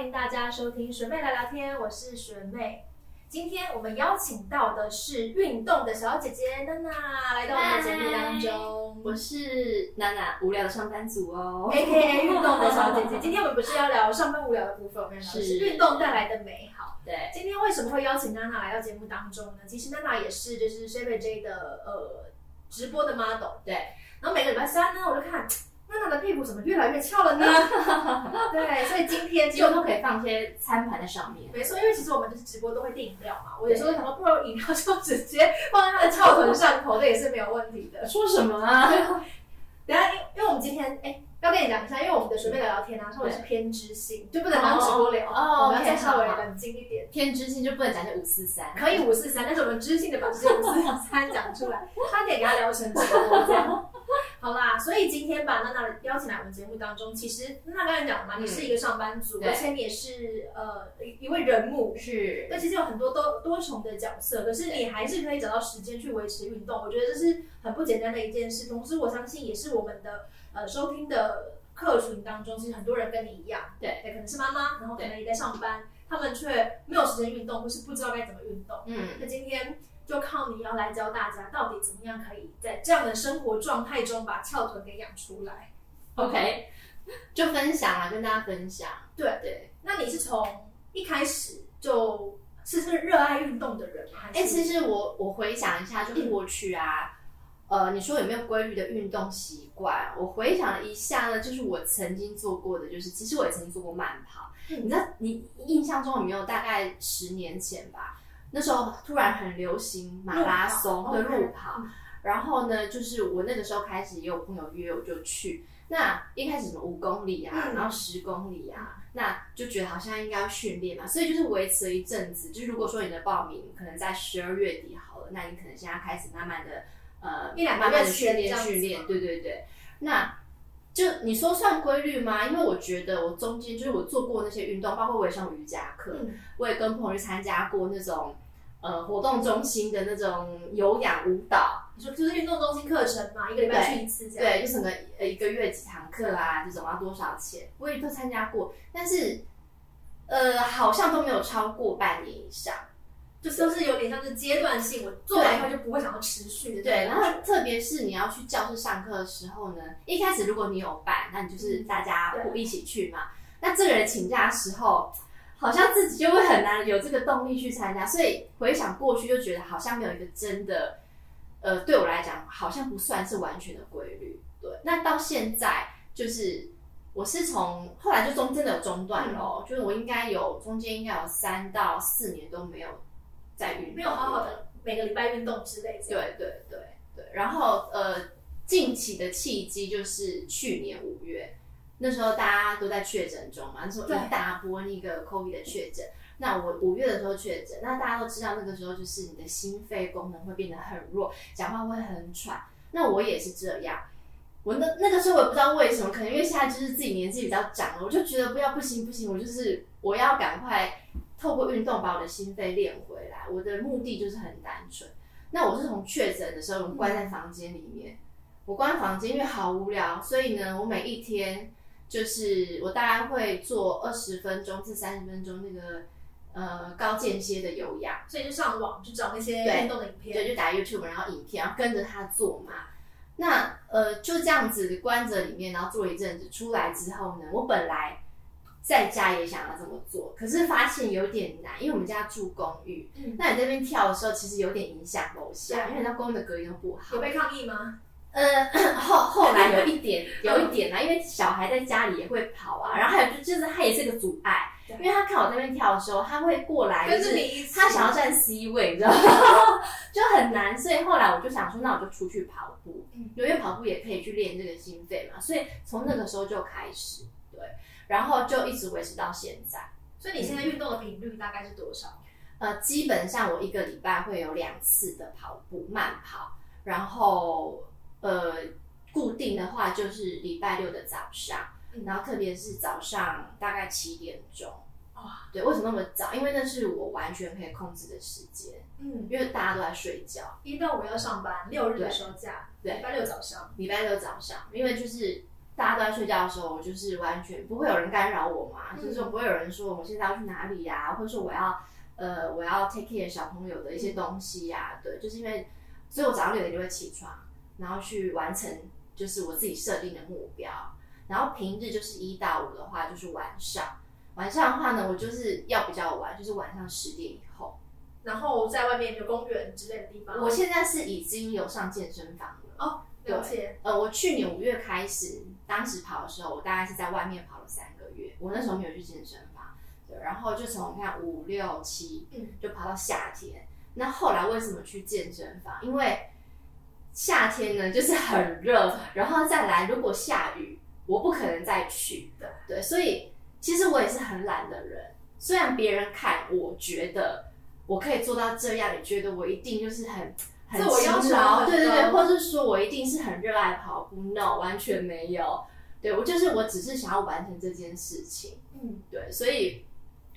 欢迎大家收听学妹来聊天，我是学妹。今天我们邀请到的是运动的小姐姐娜娜来到我们的节目当中。我是娜娜，无聊的上班族哦。A K A 运动的小姐姐，今天我们不是要聊上班无聊的部分，我们要聊的是是运动带来的美好。对，今天为什么会邀请娜娜来到节目当中呢？其实娜娜也是就是 Sherry J 的呃直播的 model，对，然后每个礼拜三呢，我就看娜娜的屁股怎么越来越翘了呢？对，所以今天就都可以放一些餐盘在上面。没错，因为其实我们就是直播都会订饮料嘛，我有时候想说，不如饮料就直接放在他的翘臀上头，这也是没有问题的。说什么啊？等下，因因为我们今天哎，要跟你讲一下，因为我们的随便聊聊天啊，稍微是偏知性，就不能当直播聊，哦哦我们要再稍微冷静一点。偏知性就不能讲这五四三。可以五四三，但是我们知性的把这些五四三讲出来，差点给他聊成直播这样。所以今天把娜娜邀请来我们节目当中，其实娜娜刚才讲了嘛，你是一个上班族，对。而且你也是呃一一位人母，是。那其实有很多多多重的角色，可是你还是可以找到时间去维持运动，我觉得这是很不简单的一件事。同时，我相信也是我们的呃收听的客群当中，其实很多人跟你一样，对。对，可能是妈妈，然后可能也在上班，他们却没有时间运动，或是不知道该怎么运动。嗯，那今天就靠你要来教大家，到底怎么样可以在这样的生活状态中把翘臀给养出来。OK，就分享啊，跟大家分享。对对，那你是从一开始就是是热爱运动的人吗？哎、其实我我回想一下，就过去啊，呃，你说有没有规律的运动习惯？我回想了一下呢，就是我曾经做过的，就是其实我也曾经做过慢跑。嗯你知道，你印象中有没有大概十年前吧？那时候突然很流行马拉松的路跑，然后呢，就是我那个时候开始也有朋友约我就去。那一开始什么五公里啊，嗯然后十公里啊，那就觉得好像应该要训练嘛，所以就是维持了一阵子。就是如果说你的报名可能在十二月底好了，那你可能现在开始慢慢的呃，一两个慢慢月的训练训练，对对对。那就你说算规律吗？因为我觉得我中间就是我做过那些运动，包括我也上瑜伽课，嗯我也跟朋友去参加过那种呃活动中心的那种有氧舞蹈，你说就是运动中心课程嘛，一个礼拜去一次这样。对，就什么呃一个月几堂课啊，这种要多少钱，我也都参加过，但是呃好像都没有超过半年以上。就都是有点像是阶段性，我做完以后就不会想要持续的。对，然后特别是你要去教室上课的时候呢，一开始如果你有伴，那你就是大家对互一起去嘛。那这个人请假的时候，好像自己就会很难有这个动力去参加，所以回想过去就觉得好像没有一个真的，呃，对我来讲好像不算是完全的规律。对，那到现在就是我是从后来就中真的有中断了哦、就是我应该有中间应该有三到四年都没有在运动，没有好好的每个礼拜运动之类的。对对对对，然后呃，近期的契机就是去年五月，那时候大家都在确诊中嘛，那时候对一大波那个 COVID 的确诊。那我五月的时候确诊，那大家都知道那个时候就是你的心肺功能会变得很弱，讲话会很喘。那我也是这样，我那那个时候我也不知道为什么，可能因为现在就是自己年纪比较长了，我就觉得不要不行不行，我就是我要赶快透过运动把我的心肺练回来。我的目的就是很单纯。那我是从确诊的时候，我关在房间里面，我关房间因为好无聊，所以呢，我每一天就是我大概会做二十分钟至三十分钟那个呃高间歇的有氧。所以就上网去找那些运动的影片对，就打 YouTube，然后影片，然后跟着他做嘛。那呃，就这样子关着里面，然后做一阵子，出来之后呢，我本来在家也想要这么做，可是发现有点难，因为我们家住公寓，嗯那你这边跳的时候，其实有点影响楼下，因为那公寓的隔音都不好有。被抗议吗？呃，后后来有一点，有一点啦，因为小孩在家里也会跑啊，然后还有就就是他也是个阻碍，因为他看我在那边跳的时候，他会过来，跟就是你。他想要站 C 位，你知道吗？就很难，所以后来我就想说，那我就出去跑步，嗯因为跑步也可以去练这个心肺嘛，所以从那个时候就开始，对，然后就一直维持到现在。所以你现在运动的频率大概是多少？呃，基本上我一个礼拜会有两次的跑步慢跑，然后呃，固定的话就是礼拜六的早上，嗯然后特别是早上大概七点钟。哇，对，为什么那么早？因为那是我完全可以控制的时间，嗯，因为大家都在睡觉。一到五要上班，六日的休假，对礼拜六早上。礼拜六早上，因为就是大家都在睡觉的时候，我就是完全不会有人干扰我嘛，嗯就是说不会有人说我现在要去哪里呀、或者说我要呃我要 take care 小朋友的一些东西呀、对，就是因为，所以我早上六点就会起床，然后去完成就是我自己设定的目标，然后平日就是一到五的话就是晚上，晚上的话呢，我就是要比较晚，就是晚上十点以后。然后在外面有公园之类的地方。我现在是已经有上健身房了。哦，了解。呃，我去年五月开始，当时跑的时候，我大概是在外面跑了三个月。我那时候没有去健身房，对，然后就从你看五六七，嗯，就跑到夏天。那后来为什么去健身房？因为夏天呢就是很热，然后再来如果下雨，我不可能再去。的对，所以其实我也是很懒的人。虽然别人看我觉得我可以做到这样，你觉得我一定就是很很自我要求勤劳，对对对，或者是说我一定是很热爱跑步，no，完全没有。对我就是我只是想要完成这件事情，嗯，对，所以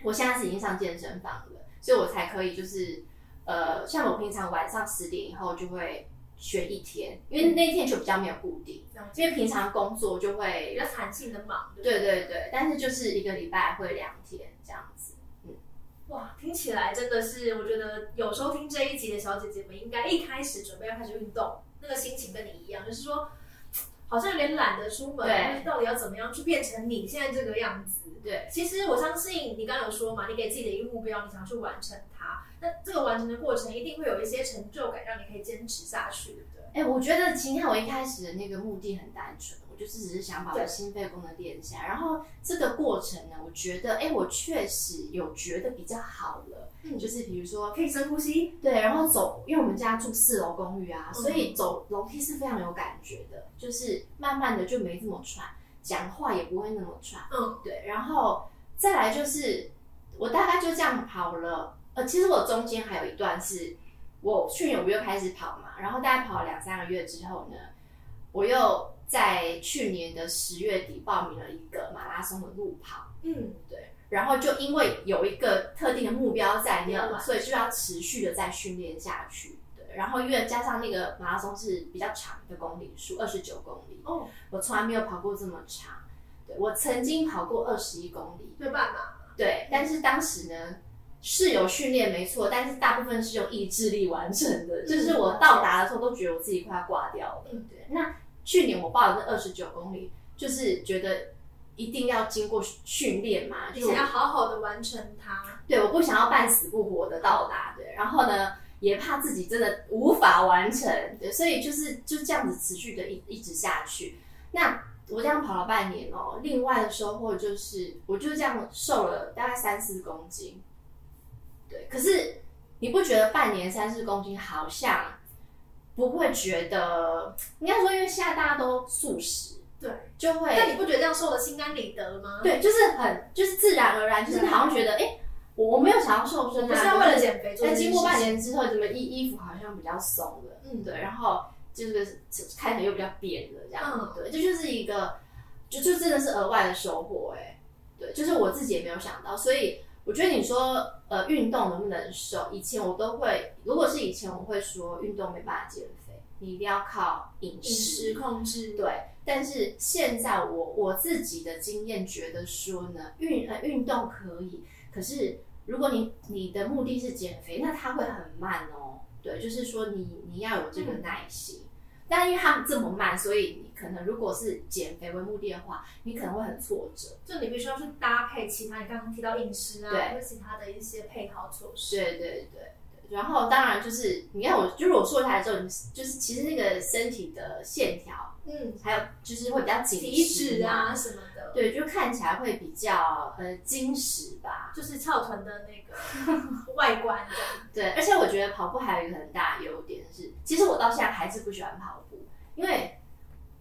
我现在是已经上健身房了，所以我才可以就是呃，像我平常晚上十点以后就会学一天，因为那一天就比较没有固定，因为平常工作就会比较弹性的忙，对对对对，但是就是一个礼拜会两天。哇，听起来真的是，我觉得有收听这一集的小姐姐们，应该一开始准备要开始运动，那个心情跟你一样，就是说，好像有点懒得出门，对到底要怎么样去变成你现在这个样子。对，其实我相信你刚刚有说嘛，你给自己的一个目标，你想要去完成它，那这个完成的过程一定会有一些成就感，让你可以坚持下去，对不对？哎、我觉得今天我一开始的那个目的很单纯，我就是只是想把我心肺功能练一下。然后这个过程呢，我觉得，哎、我确实有觉得比较好了。嗯就是比如说，可以深呼吸，对，然后走，因为我们家住四楼公寓啊，嗯所以走楼梯是非常有感觉的，就是慢慢的就没这么喘，讲话也不会那么喘。嗯，对，然后再来就是我大概就这样跑了，呃，其实我中间还有一段是我去年五月开始跑嘛，然后大概跑了两三个月之后呢，我又在去年的十月底报名了一个马拉松的路跑，嗯，对，然后就因为有一个特定的目标在那，所以就要持续的再训练下去。对，然后因为加上那个马拉松是比较长的公里数，二十九公里，哦，我从来没有跑过这么长。对我曾经跑过二十一公里，对半马，对，但是当时呢是有训练没错，但是大部分是用意志力完成的，就是我到达的时候都觉得我自己快要挂掉了。嗯对，那去年我报的那二十九公里，就是觉得一定要经过训练嘛，就想要好好的完成它，对，我不想要半死不活的到达，对，然后呢，也怕自己真的无法完成，对，所以就是就这样子持续的一一直下去。那我这样跑了半年哦，另外的收获就是，我就这样瘦了大概三四公斤，对，可是你不觉得半年三四公斤好像不会觉得？应该说，因为现在大家都素食，对，就会但你不觉得这样瘦的心安理得吗？，对，就是很就是自然而然，就是你好像觉得，哎、我我没有想要瘦身啊，不是要为了减肥。但经过半年之后，怎么衣衣服好像比较松了，嗯对，然后就是看起来又比较扁了，这样，嗯对，这就是一个，就就真的是额外的收获，哎，对，就是我自己也没有想到，所以我觉得你说，呃，运动能不能瘦？以前我都会，如果是以前我会说运动没办法减肥，你一定要靠饮饮食控制，对，但是现在我我自己的经验觉得说呢，运呃运动可以，可是如果你你的目的是减肥，那它会很慢哦。对，就是说你你要有这个耐心。但因为它这么慢，所以你可能如果是减肥为目的的话，你可能会很挫折。就你必须要去搭配其他你刚刚提到饮食啊，对或者其他的一些配套措施。对对对对。然后当然就是你看我，就是我瘦下来之后，你就是其实那个身体的线条，嗯，还有就是会比较紧体实啊什么的，，对，就看起来会比较呃精实吧。就是翘臀的那个 外观这样。对，而且我觉得跑步还有一个很大的优点是，其实我到现在还是不喜欢跑步，因为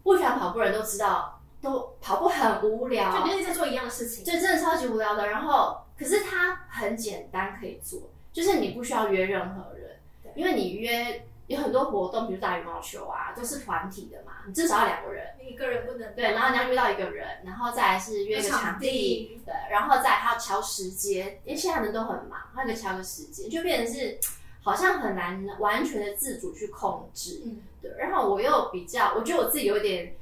不喜欢跑步的人都知道，都跑步很无聊，就你一直在做一样的事情。这真的超级无聊的。然后，可是它很简单可以做，就是你不需要约任何人，因为你约有很多活动，比如打羽毛球啊，都是团体的嘛，你至少要两个人。你一个人不能对，然后你要约到一个人，然后再来是约个场场地地，对，然后再还要调时间，因为现在人都很忙，还有一个调个时间，就变成是好像很难完全的自主去控制。嗯，对，然后我又比较，我觉得我自己有点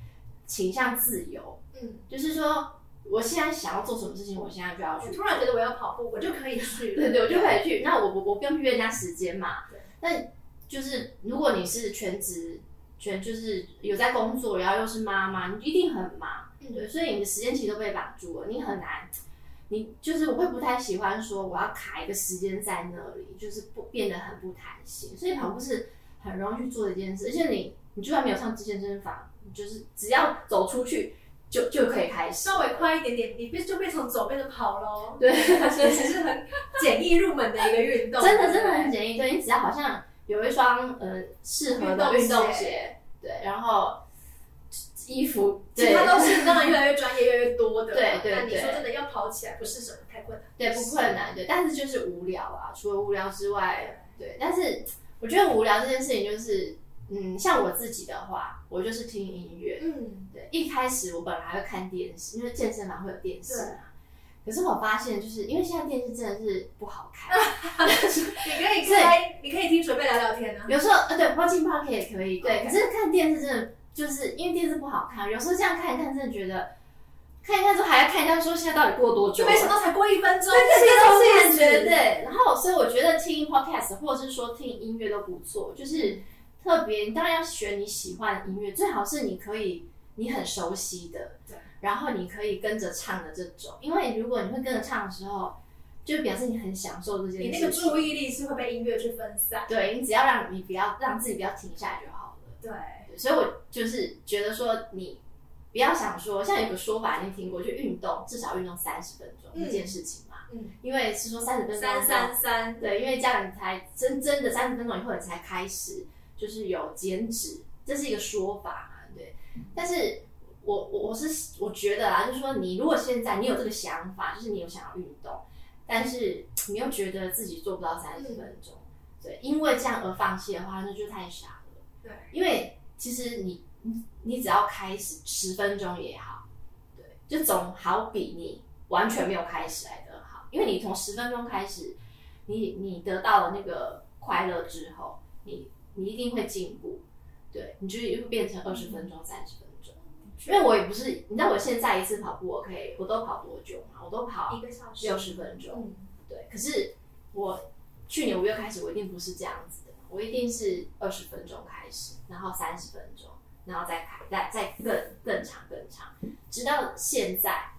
倾向自由，嗯，就是说我现在想要做什么事情，我现在就要去。我突然觉得我要跑步，我就可以去 对，我就可以去。那我我我不用去约人家时间嘛。对。那就是如果你是全职，全就是有在工作，然后又是妈妈，你一定很忙。嗯对，所以你的时间其实都被绑住了，你很难。你就是我会不太喜欢说我要卡一个时间在那里，就是不变得很不弹性。所以跑步是很容易去做的一件事，而且你你就算没有上之前健身房，你就是只要走出去就就可以开始。稍微快一点点，你变就变成走变成跑喽。对，其实是很简易入门的一个运动，真的真的很简易。对你只要好像有一双呃适合的运动鞋，对，然后衣服，其他都是 当然越来越专业、越来越多的。对对那你说真的要跑起来，不是什么太困难。对，不困难，对，但是就是无聊啊。除了无聊之外，对，但是我觉得无聊这件事情就是，嗯，像我自己的话，我就是听音乐。嗯，对，一开始我本来还会看电视，因为健身房会有电视嘛。可是我发现，就是因为现在电视真的是不好看，你可以开，你可以听随便聊聊天啊。有时候呃，对，播进 park 也可以，对。可是看电视真的就是因为电视不好看，有时候这样看一看，真的觉得看一下之后还要看一下，说现在到底过多久了？就没想到才过一分钟，对对这种对感觉对。然后，所以我觉得听 podcast 或者是说听音乐都不错，就是特别，你当然要选你喜欢的音乐，最好是你可以你很熟悉的，对，然后你可以跟着唱的这种，因为如果你会跟着唱的时候，就表示你很享受这件事情。你那个注意力是会被音乐去分散。对你只要让你不要让自己不要停下来就好了。对，对所以我就是觉得说，你不要想说，像有个说法，你听过，就运动至少运动三十分钟嗯这件事情嘛。嗯，因为是说三十分钟三三三，对，因为这样你才真真的三十分钟以后你才开始就是有减脂，这是一个说法嘛，对。但是我我我是我觉得啊，就是说你如果现在你有这个想法，就是你有想要运动，但是你又觉得自己做不到三十分钟，对，因为这样而放弃的话，那就太傻了。对，因为其实你你你只要开始十分钟也好，对，就总好比你完全没有开始来的好。因为你从十分钟开始，你你得到了那个快乐之后，你你一定会进步，对，你就又变成二十分钟、三十分钟。因为我也不是，你知道我现在一次跑步，我可以，我都跑多久嘛？我都跑一个小时六十分钟。嗯，对，可是我去年五月开始，我一定不是这样子的，我一定是二十分钟开始，然后三十分钟，然后再开，再再更更长更长，直到现在。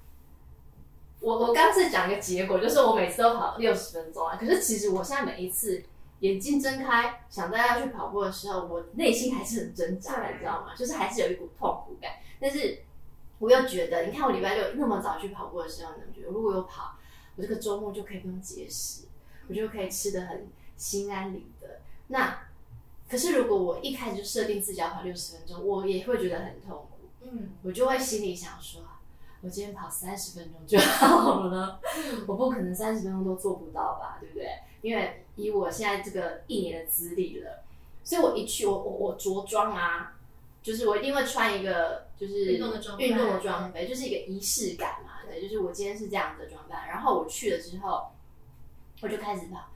我我刚是讲一个结果，就是我每次都跑六十分钟啊，可是其实我现在每一次眼睛睁开想到要去跑步的时候，我内心还是很挣扎的，你知道吗？就是还是有一股痛苦感，但是我又觉得，你看我礼拜六那么早去跑步的时候，你觉得如果有跑，我这个周末就可以不用节食，我就可以吃的很心安理得。那可是如果我一开始就设定自己要跑六十分钟，我也会觉得很痛苦，嗯，我就会心里想说，我今天跑三十分钟就好了，我不可能三十分钟都做不到吧，对不对？因为以我现在这个一年的资历了，所以我一去，我我我着装啊，就是我一定会穿一个就是运动的装备运动的装备，就是一个仪式感嘛，对，就是我今天是这样的装扮，然后我去了之后，我就开始跑，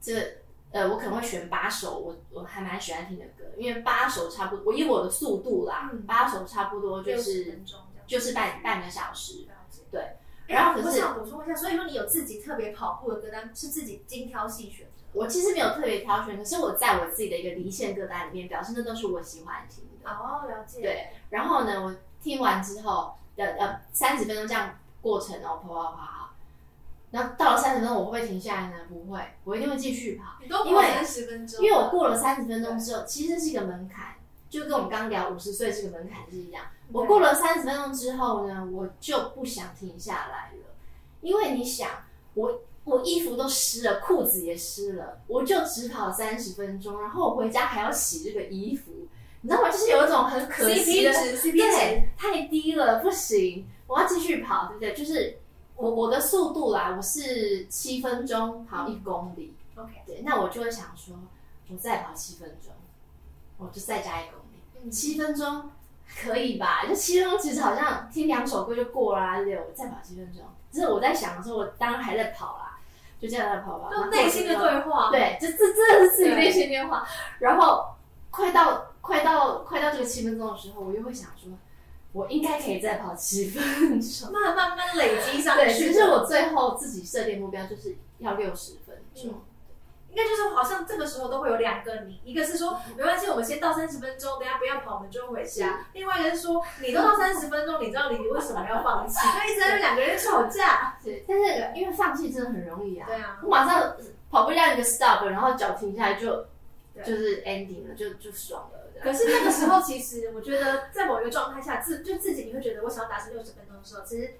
这呃，我可能会选八首我我还蛮喜欢听的歌，因为八首差不多，我以我的速度啦，嗯八首差不多就是就是半半个小时，对。然后可是想补充一下，所以说你有自己特别跑步的歌单，是自己精挑细选的。我其实没有特别挑选，可是我在我自己的一个离线歌单里面，表示那都是我喜欢听的。哦，了解。对，然后呢，我听完之后，的呃，三十分钟这样过程哦，跑跑跑跑，然后到了三十分钟，我会不会停下来呢？不会，我一定会继续跑，你都因为跑三十分钟，因为我过了三十分钟之后，其实这是一个门槛，就跟我们刚刚聊五十岁这个门槛是一样。我过了三十分钟之后呢，我就不想停下来了，因为你想，我我衣服都湿了，裤子也湿了，我就只跑三十分钟，然后我回家还要洗这个衣服，你知道吗？就是有一种很可惜的值，CP 值对，太低了，不行，我要继续跑，对不对？就是我我的速度啦，我是七分钟跑一公里，OK，对，那我就会想说，我再跑七分钟，我就再加一公里，嗯七分钟可以吧？就七分钟其实好像听两首歌就过啦、对不对？我再跑七分钟，只是我在想的时候，我当然还在跑啦，就这样在跑吧，就内心的对话。，对，这这真的是自己内心电话。然后快到快到快到这个七分钟的时候，我又会想说，我应该可以再跑七分钟。慢慢慢累积上对，去。其实我最后自己设定目标就是要六十分钟。嗯应该就是好像这个时候都会有两个你，一个是说没关系，我们先到三十分钟，等下不要跑，我们就回家。另外一个是说你都到三十分钟，你知道你为什么要放弃？就一直在那两个人吵架。对，但是因为放弃真的很容易啊。对啊，我马上跑步让一个 stop，然后脚停下来就就是 ending 了，就就爽了。可是那个时候，其实我觉得在某一个状态下，自就自己你会觉得我想要达成六十分钟的时候，其实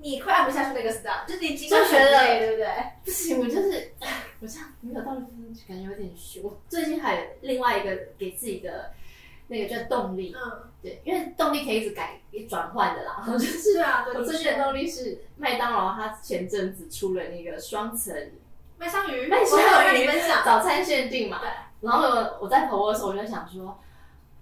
你快按不下去那个 stop，就是你就觉得累，对不对？不行，我就是我这样没有到六分钟，感觉有点虚。我。最近还有另外一个给自己的那个叫动力，嗯，对，因为动力可以一直改、转换的啦。然 后就是对啊，我最近的动力是麦当劳，它前阵子出了那个双层麦香鱼，麦香鱼你分享。早餐限定嘛。对，然后我，我在跑步的时候，我就想说，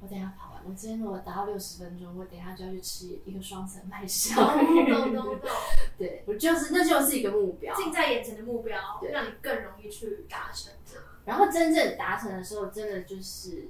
我等一下跑完，我今天如果达到六十分钟，我等一下就要去吃一个双层麦香懂鱼。懂懂懂，对，我就是那就是一个目标。近在眼前的目标，对让你更容易去达成它。然后真正达成的时候，真的就是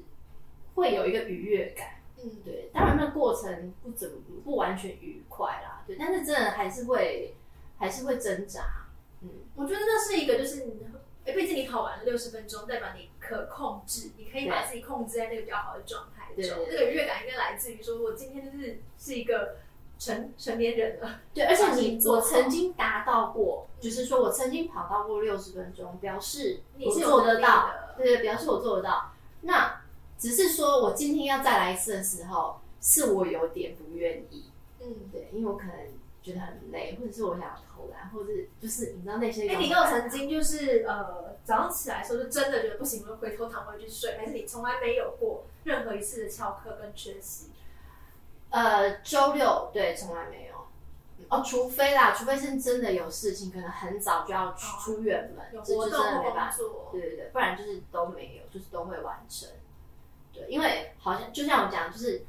会有一个愉悦感。嗯，对，当然那过程不怎么不完全愉快啦，对，但是真的还是会还是会挣扎。嗯，我觉得那是一个，就是你，哎，毕竟你跑完了六十分钟，代表你可控制，你可以把自己控制在那个比较好的状态中。对那个愉悦感应该来自于说，我今天就是是一个成成年人了。对，而且 你我曾经达到过，就是说我曾经跑到过六十分钟，表示你是做得到，的对对，表示我做得到。那只是说我今天要再来一次的时候，是我有点不愿意，嗯，对，因为我可能觉得很累，或者是我想要偷懒，或者是就是你知道那些。哎，你跟我曾经就是呃早上起来的时候，就真的觉得不行，我就回头躺回去睡，还是你从来没有过任何一次的翘课跟缺席？呃，周六对，从来没有。哦，除非啦，除非是真的有事情，可能很早就要出出远门，哦有这就活动或真的没办法。对对对，不然就是都没有，就是都会完成。对，因为好像就像我讲，就是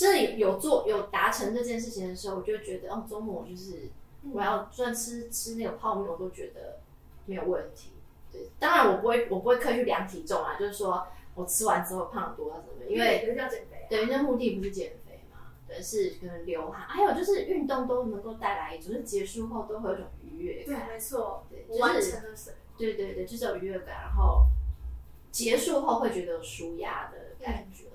真的有有做有达成这件事情的时候，我就觉得哦，周末就是嗯我要就算吃吃那个泡面，我都觉得没有问题。对，当然我不会我不会刻意去量体重啊，就是说我吃完之后胖多少什么，因为人要减肥啊。对，那目的不是减肥嘛，对，是可能流汗，还有就是运动都能够带来一种，就是结束后都会有一种愉悦对。，没错，对，完就是成了什么？对对对，就是有愉悦感，然后结束后会觉得有舒压的感觉啦。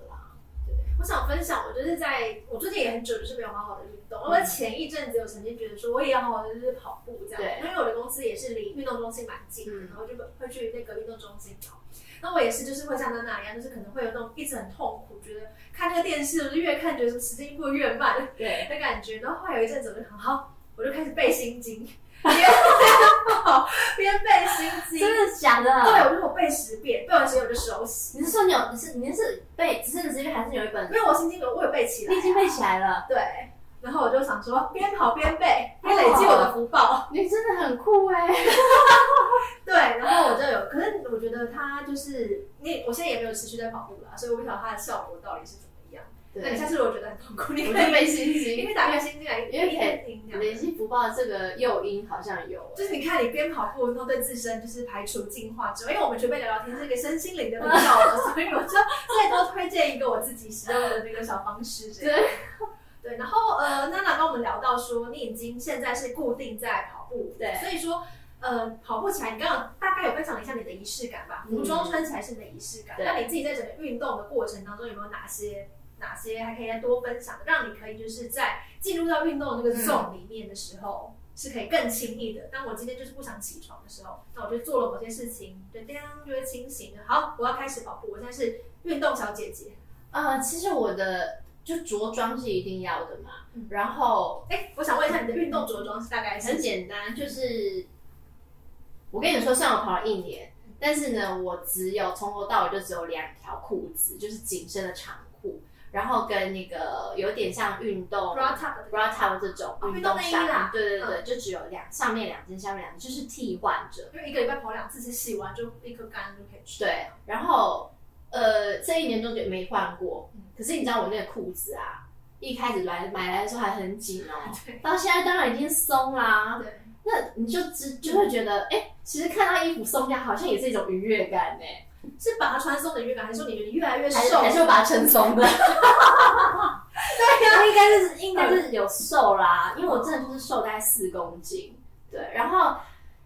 我想分享，我就是在我最近也很久就是没有好好的运动。我前一阵子有曾经觉得说，我也要好好的就是跑步这样，因为我的公司也是离运动中心蛮近，嗯然后就会去那个运动中心跑。那我也是，就是会像娜娜一样，就是可能会有那种一直很痛苦，觉得看那个电视，我就越看觉得时间过得越慢对，的感觉。然后后来有一阵子，我就很好，我就开始背心经，边背心经。真的假的？对，我就我背十遍，背完十遍我就熟悉。你是说你有你是你是背只是直接还是有一本因为我心经有我有背起来啊、你已经背起来了？对，然后我就想说，边跑边背，边累积我的福报。你真的很酷哎！对，然后我就有，可是我觉得它就是，你我现在也没有持续在跑步啦，所以我不晓得它的效果到底是怎么样。那你下次如果觉得很痛苦，你可以，我就背心你经可以，打开心经来，因为一边听这样。累积福报这个诱因好像有，就是你看，你边跑步，然后对自身就是排除净化之后，因为我们准备聊聊天是一个身心灵的频道嘛，所以我就再多推荐一个我自己使用的那个小方式。对对，然后呃，娜娜跟我们聊到说，你已经现在是固定在跑步，对所以说呃，跑步起来，你刚刚大概有分享了一下你的仪式感吧？嗯服装穿起来是你的仪式感，对那你自己在整个运动的过程当中有没有哪些哪些还可以再多分享，让你可以就是在进入到运动那个 zone 里面的时候。是可以更轻易的。当我今天就是不想起床的时候，那我就做了某些事情，对，这样就会清醒。好，我要开始跑步。我现在是运动小姐姐。呃，其实我的就着装是一定要的嘛，然后哎，我想问一下，你的运动着装是大概是很简单，就是我跟你说，虽然我跑了一年，但是呢，我只有从头到尾就只有两条裤子，就是紧身的长裤，然后跟那个有点像运动 bra top 的 bra top 这种哦运动衫，对对对，就只有两上面两件，下面两件，就是替换着。因为一个礼拜跑两次，其实洗完就立刻干就可以吃。对，然后呃，这一年中就没换过嗯。可是你知道我那个裤子啊，一开始来买来的时候还很紧哦，到现在当然已经松啦。对，那你就只就会觉得，哎、其实看到衣服松掉，好像也是一种愉悦感呢，是把它穿松的愉悦感，还是说你越来越瘦？还是会把它撑松的。对呀，应，该是应该是有瘦啦，因为我真的就是瘦大概四公斤，对，然后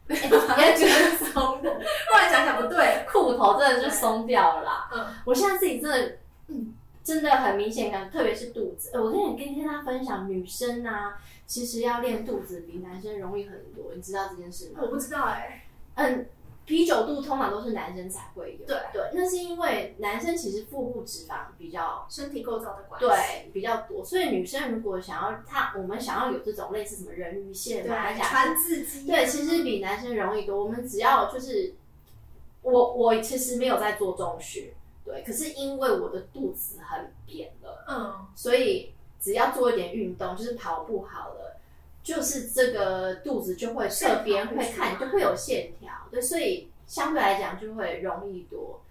也觉得松的，后来想想不对，裤头真的就松掉了啦。嗯，我现在自己真的，嗯，真的很明显感，特别是肚子。呃我跟你跟跟大家分享，女生啊，其实要练肚子比男生容易很多，你知道这件事吗？我不知道哎，嗯，啤酒肚通常都是男生才会有，对对，那是因为男生其实腹部脂肪比较身体构造的关系，对比较多，所以女生如果想要她，我们想要有这种类似什么人鱼线、马对，甲传字机，对，其实比男生容易多。我们只要就是我我其实没有在做重训，对，可是因为我的肚子很扁了，嗯，所以只要做一点运动，就是跑步好了，就是这个肚子就会侧边会看就会有线条，对，所以相对来讲就会容易多。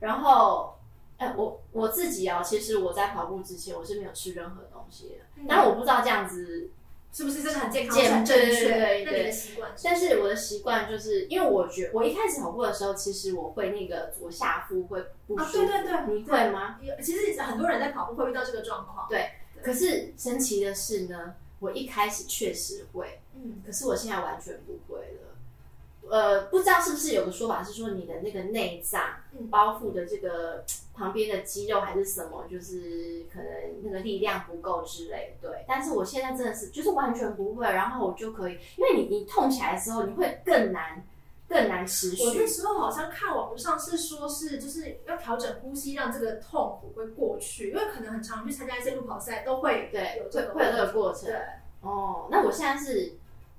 然后，哎、我我自己哦，其实我在跑步之前我是没有吃任何东西的，嗯当然我不知道这样子是不是真的很健康？健很正对对？对对那你的习惯？但是我的习惯就是，因为我觉我一开始跑步的时候，其实我会那个左下腹会不啊，舒服。对对对，你会吗？有？其实很多人在跑步会遇到这个状况。对可是神奇的是呢，我一开始确实会，嗯，可是我现在完全不会了。呃，不知道是不是有个说法是说你的那个内脏嗯包覆的这个旁边的肌肉还是什么，就是可能那个力量不够之类。对，但是我现在真的是就是完全不会，然后我就可以，因为你你痛起来的时候，你会更难更难持续。我那时候好像看网络上是说，是就是要调整呼吸，让这个痛苦会过去，因为可能很常去参加一些路跑赛都会对，有这个会会有这个过程。对，哦，那我现在是，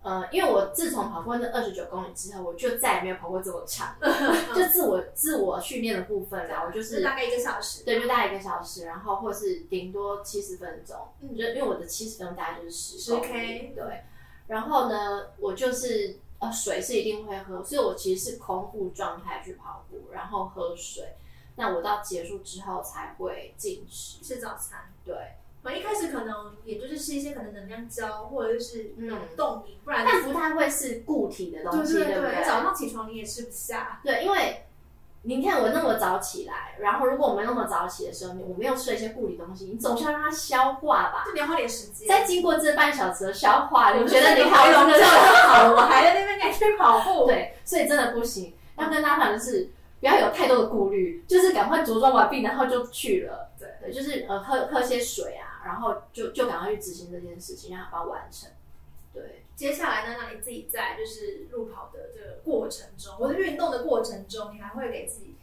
呃，因为我自从跑过那二十九公里之后，我就再也没有跑过这么长，就自我自我训练的部分啦，我就是大概一个小时。对，就大概一个小时，然后或是顶多七十分钟，嗯就因为我的七十分钟大概就是十10公里 K 对，然后呢，我就是呃水是一定会喝，所以我其实是空腹状态去跑步，然后喝水，那我到结束之后才会进食，吃早餐。对。我一开始可能也就是吃一些可能能量胶或者是那种嗯冻饮，不然但不太会是固体的东西，对对不对？早上起床你也吃不下。对，因为你看我那么早起来，然后如果我们那么早起的时候，你我没有吃了一些固理东西，你总是要让它消化吧。就你要花点时间。再经过这半小时的消化，你我觉得你好容易就好容易就好了，我还在那边赶去跑步。对，所以真的不行。要跟大家讲的是，不要有太多的顾虑，就是赶快着装完毕，然后就去了。对对，就是呃喝喝些水啊，然后就就赶快去执行这件事情，让它把它完成。对，接下来呢，那你自己在就是路跑的这个过程中，或者运动的过程中，你还会给自己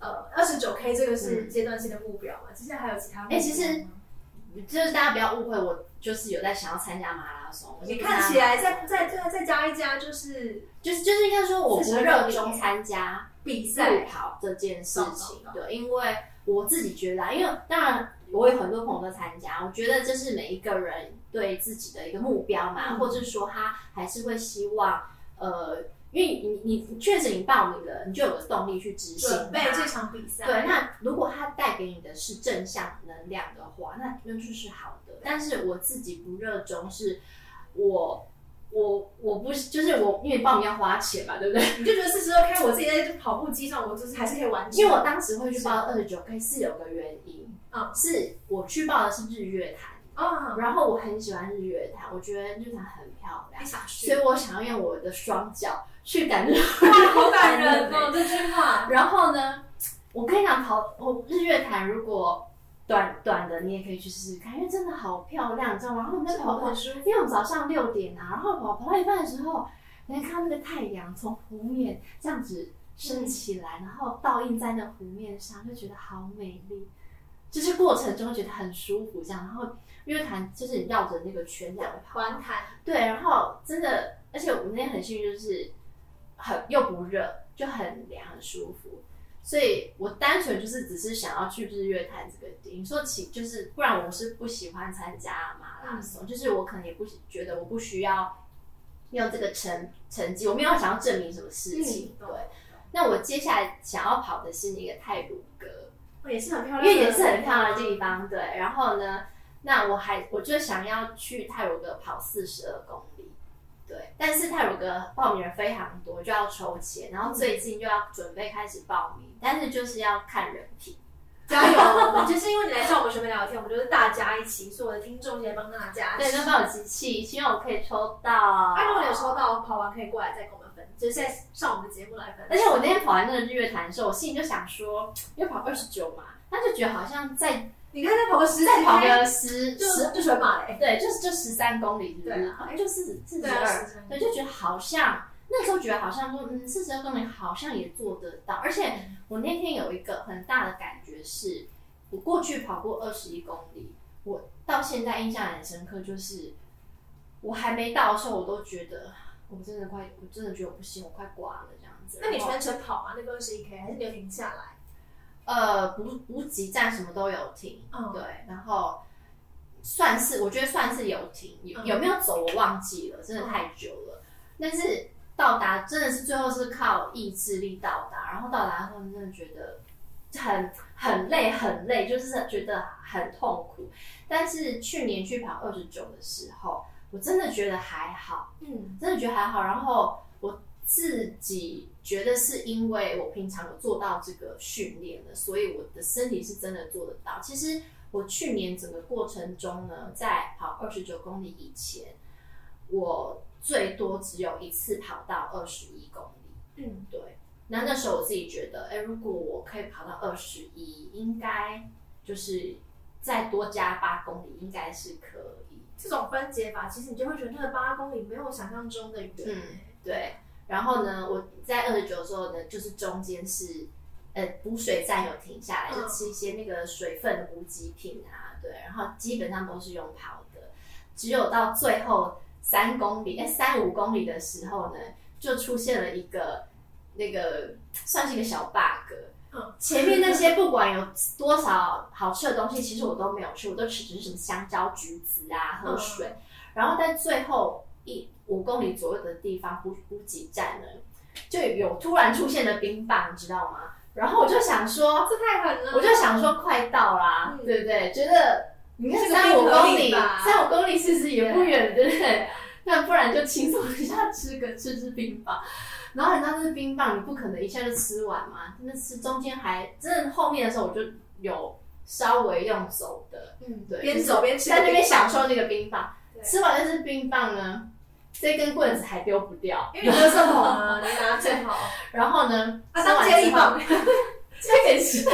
呃二十九 K 这个是阶段性的目标嘛？接下来还有其他目标吗？哎其实就是大家不要误会，我就是有在想要参加马拉松。你看起来再再再再加一加，就是就是就是应该说，我不热衷参加比赛。跑这件事情。对，因为我自己觉得啊，因为当然我有很多朋友在参加，我觉得这是每一个人对自己的一个目标嘛，嗯或者说他还是会希望呃，因为你你你确实你报名了，你就有个动力去执行它准备这场比赛，对，那如果他带给你的是正向能量的话，那那就是好的。但是我自己不热衷，是我我我不是就是我，因为报名要花钱嘛，对不对？你就觉得四十二 K 我自己在跑步机上，我就是还是可以完成。因为我当时会去报二十九 K 是有个原因，嗯是我去报的是日月潭，啊，然后我很喜欢日月潭，我觉得日月潭很漂亮所以，我想要用我的双脚去感受。哇，好感人哦，这句话。然后呢，我跟你讲，跑我日月潭如果短短的，你也可以去试试看，因为真的好漂亮，你知道吗？然后我们在跑步很，舒服。因为我们早上六点啊，然后跑跑到一半的时候，你还看到那个太阳从湖面这样子升起来，然后倒映在那湖面上，就觉得好美丽。就是过程中觉得很舒服，这样，然后日月潭就是你绕着那个圈这样跑，对，然后真的，而且我们那天很幸运，就是很又不热，就很凉，很舒服。所以我单纯就是只是想要去日月潭这个地。你说起就是，不然我是不喜欢参加马拉松，就是我可能也不觉得我不需要用这个成成绩，我没有想要证明什么事情。嗯对，那我接下来想要跑的是那个泰鲁阁。哦也是很漂亮的，因为也是很漂亮的地方，对。然后呢，那我还我就想要去泰鲁格跑四十二公里，对。但是泰鲁格报名人非常多，就要抽签，然后最近就要准备开始报名，但是就是要看人品。加油！我们就是因为你来上我们学妹聊天，我们就是大家一起，所有的听众也帮娜娜加对，持。都帮我集气，希望我可以抽到。那如果你有抽到，跑完可以过来再跟我们分，就是在上我们的节目来分享。而且我那天跑完那个日月潭的时候，我心里就想说，因为跑二十九嘛，那就觉得好像再你看再跑个十再跑个个十就十，就全马嘞。对，就是就十三公里，是不是？对啊好像就四十四十二，对，就觉得好像那时候觉得好像说，嗯，四十二公里好像也做得到。而且我那天有一个很大的感觉是，我过去跑过二十一公里，我到现在印象很深刻，就是我还没到的时候，我都觉得我真的快，我真的觉得我不行，我快挂了这样子。那你全程跑吗？那个二十一 K 还是你有停下来？呃，补补给站什么都有停，嗯对，然后算是我觉得算是有停，有嗯有没有走我忘记了，真的太久了。但是到达真的是最后是靠意志力到达，然后到达后真的觉得很很累很累，就是觉得很痛苦。但是去年去跑二十九的时候，我真的觉得还好，嗯，真的觉得还好。然后我自己觉得是因为我平常有做到这个训练了，所以我的身体是真的做得到。其实我去年整个过程中呢，在跑二十九公里以前，我最多只有一次跑到二十一公里。嗯，对，那那时候我自己觉得，哎，如果我可以跑到二十一，应该就是再多加八公里，应该是可以。这种分解法，其实你就会觉得那个八公里没有想象中的远。嗯，对。然后呢，我在二十九的时候呢，就是中间是呃补水站有停下来，嗯就吃一些那个水分的补给品啊，对。然后基本上都是用跑的，只有到最后三公里，哎三五公里的时候呢，就出现了一个那个算是一个小 bug。嗯 前面那些不管有多少好吃的东西，其实我都没有吃，我都吃只是什么香蕉、橘子啊，喝水。然后在最后一五公里左右的地方补补给站呢，就有突然出现的冰棒，你知道吗？然后我就想说，这太狠了。我就想说快到啦，嗯对不对？觉得你看三五公里，吧三五公里其实也不远，对不对？那不然就轻松一下吃个吃吃冰棒。然后你知道那是冰棒，你不可能一下就吃完嘛，真的吃中间还真的后面的时候我就有稍微用走的，嗯，对边走边吃，在那边享受那个冰棒。对吃完那只冰棒呢，这根棍子还丢不掉，因为你垃圾桶啊，你拿最好。然后呢，啊，当接力棒。这也是。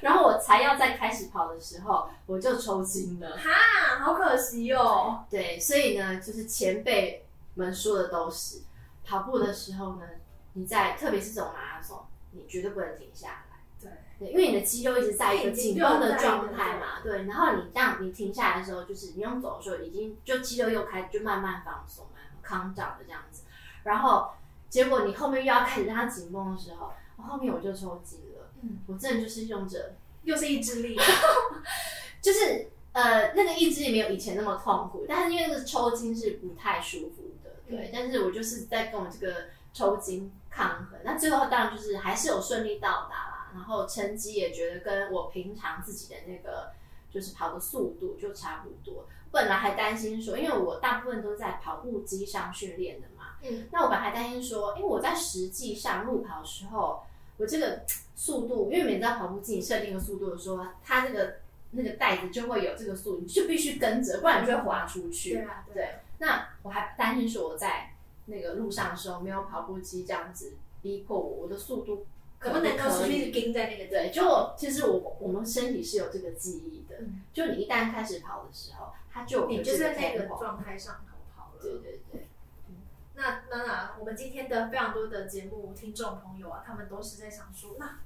然后我才要再开始跑的时候，我就抽筋了。哈，好可惜哦。对，所以呢，就是前辈们说的都是，跑步的时候呢，你在特别是这种马拉松，你绝对不能停下来。对，因为你的肌肉一直在一个紧绷的状态嘛，对。然后你这样，你停下来的时候，就是你用走的时候，已经就肌肉又开始就慢慢放松，慢慢康长的这样子。然后结果你后面又要开始让它紧绷的时候，后面我就抽筋了。嗯，我真的就是用着，又是意志力。就是呃那个意志力没有以前那么痛苦，但是因为那个抽筋是不太舒服的，对。嗯但是我就是在跟我这个抽筋抗衡。那最后当然就是还是有顺利到达啦，然后成绩也觉得跟我平常自己的那个就是跑的速度就差不多。本来还担心说，因为我大部分都在跑步机上训练的嘛，嗯，那我本来还担心说，因为我在实际上路跑的时候，我这个速度，因为每次在跑步机你设定的速度的时候，它这个那个带子就会有这个速度，你就必须跟着，不然你就会滑出去。对啊，对，那我还担心说我在那个路上的时候没有跑步机这样子逼迫我，我的速度可不能够一直？盯在那个对，就其实我我们身体是有这个记忆的，嗯就你一旦开始跑的时候，它就你就在那个状态上头跑了。对对对，那娜娜，我们今天的非常多的节目听众朋友啊，他们都是在想说，那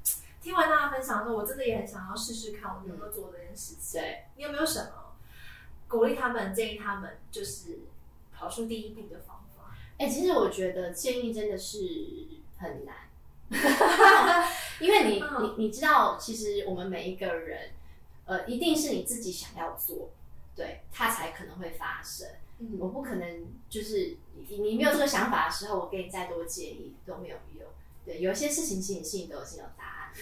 听完大家分享之后，我真的也很想要试试看，我能不能做这件事情。对。你有没有什么鼓励他们、建议他们，就是跑出第一步的方法？哎、其实我觉得建议真的是很难，因为你嗯你你知道，其实我们每一个人，呃，一定是你自己想要做，对，它才可能会发生。嗯我不可能就是你你没有这个想法的时候，我给你再多建议都没有用。对，有一些事情其实你心里都已经有答案了。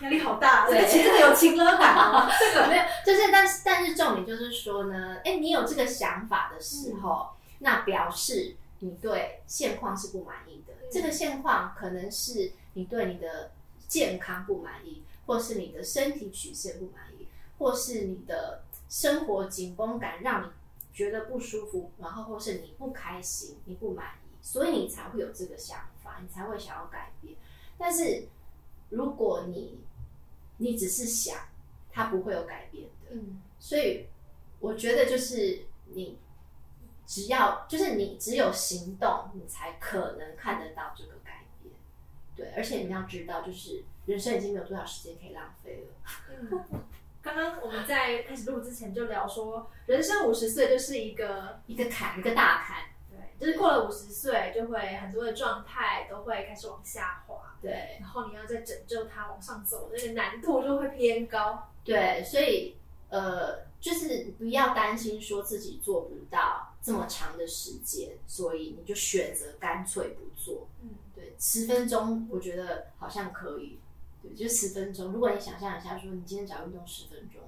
压力好大，这对其实真的有情勒感哦。这个没有，就是但是但是重点就是说呢，哎，你有这个想法的时候，那表示你对现况是不满意的。嗯这个现况可能是你对你的健康不满意，或是你的身体曲线不满意，或是你的生活紧绷感让你觉得不舒服，然后或是你不开心、你不满意，所以你才会有这个想法，你才会想要改变。但是如果你你只是想，它不会有改变的。嗯所以我觉得就是你只要就是你只有行动，你才可能看得到这个改变。对，而且你要知道，就是人生已经没有多少时间可以浪费了。嗯。刚刚我们在开始录之前就聊说，人生五十岁就是一个一个坎，一个大坎。对，就是过了五十岁，就会很多的状态都会开始往下滑，对然后你要再拯救它往上走，那个难度就会偏高。对，所以呃，就是不要担心说自己做不到这么长的时间，所以你就选择干脆不做。嗯，对，十分钟我觉得好像可以，对，就十分钟。如果你想象一下，说你今天只要运动十分钟，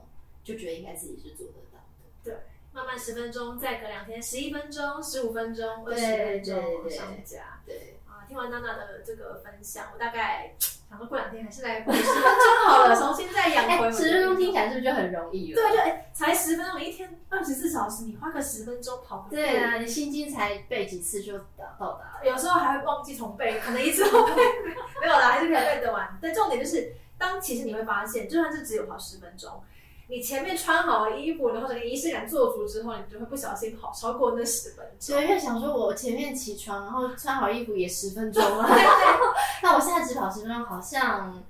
就觉得应该自己是做得到的。对，慢慢十分钟，再隔两天十一分钟、十五分钟、二对十分钟上加。对，啊，听完娜娜的这个分享，我大概想说过两天还是来回十分钟好了，重新再养回十分钟听起来是不是就很容易了？对，就哎、才十分钟，你一天二十四小时，你花个十分钟跑步，对啊，你心经才背几次就达到达了。有时候还会忘记重背，可能一次都背 没有啦，还是可以背得完。但重点就是，当其实你会发现，就算是只有跑十分钟，你前面穿好了衣服，然后整个仪式感做足之后，你就会不小心跑超过那十分钟。所以就想说，我前面起床，然后穿好衣服也十分钟了，那我现在只跑十分钟，好像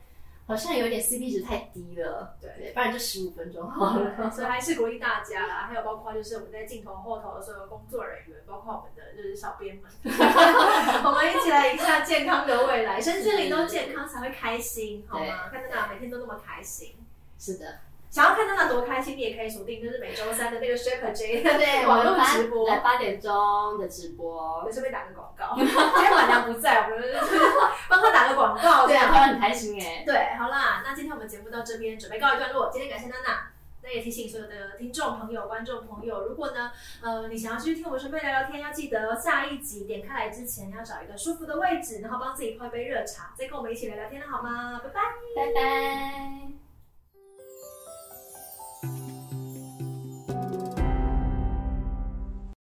好像有点 CP 值太低了。对对，不然就十五分钟好了。所以还是鼓励大家啦，还有包括就是我们在镜头后头的所有工作人员，包括我们的就是小编们，我们一起来迎下健康的未来，身心灵都健康才会开心，好吗？看大家每天都那么开心，是的，想要看到娜多开心，你也可以锁定就是每周三的那个 Shaper J 对，我网络直播。来八点钟的直播我。顺便打个广告，今天晚娘不在，我们就是帮她打个广告，这对啊，样他很开心哎。对，好啦，那今天我们节目到这边准备告一段落。今天感谢娜娜，那也提醒所有的听众朋友、观众朋友，如果呢，呃，你想要继续听我们顺便聊聊天，要记得下一集点开来之前要找一个舒服的位置，然后帮自己泡一杯热茶，再跟我们一起聊聊天了，好吗？拜拜。拜拜。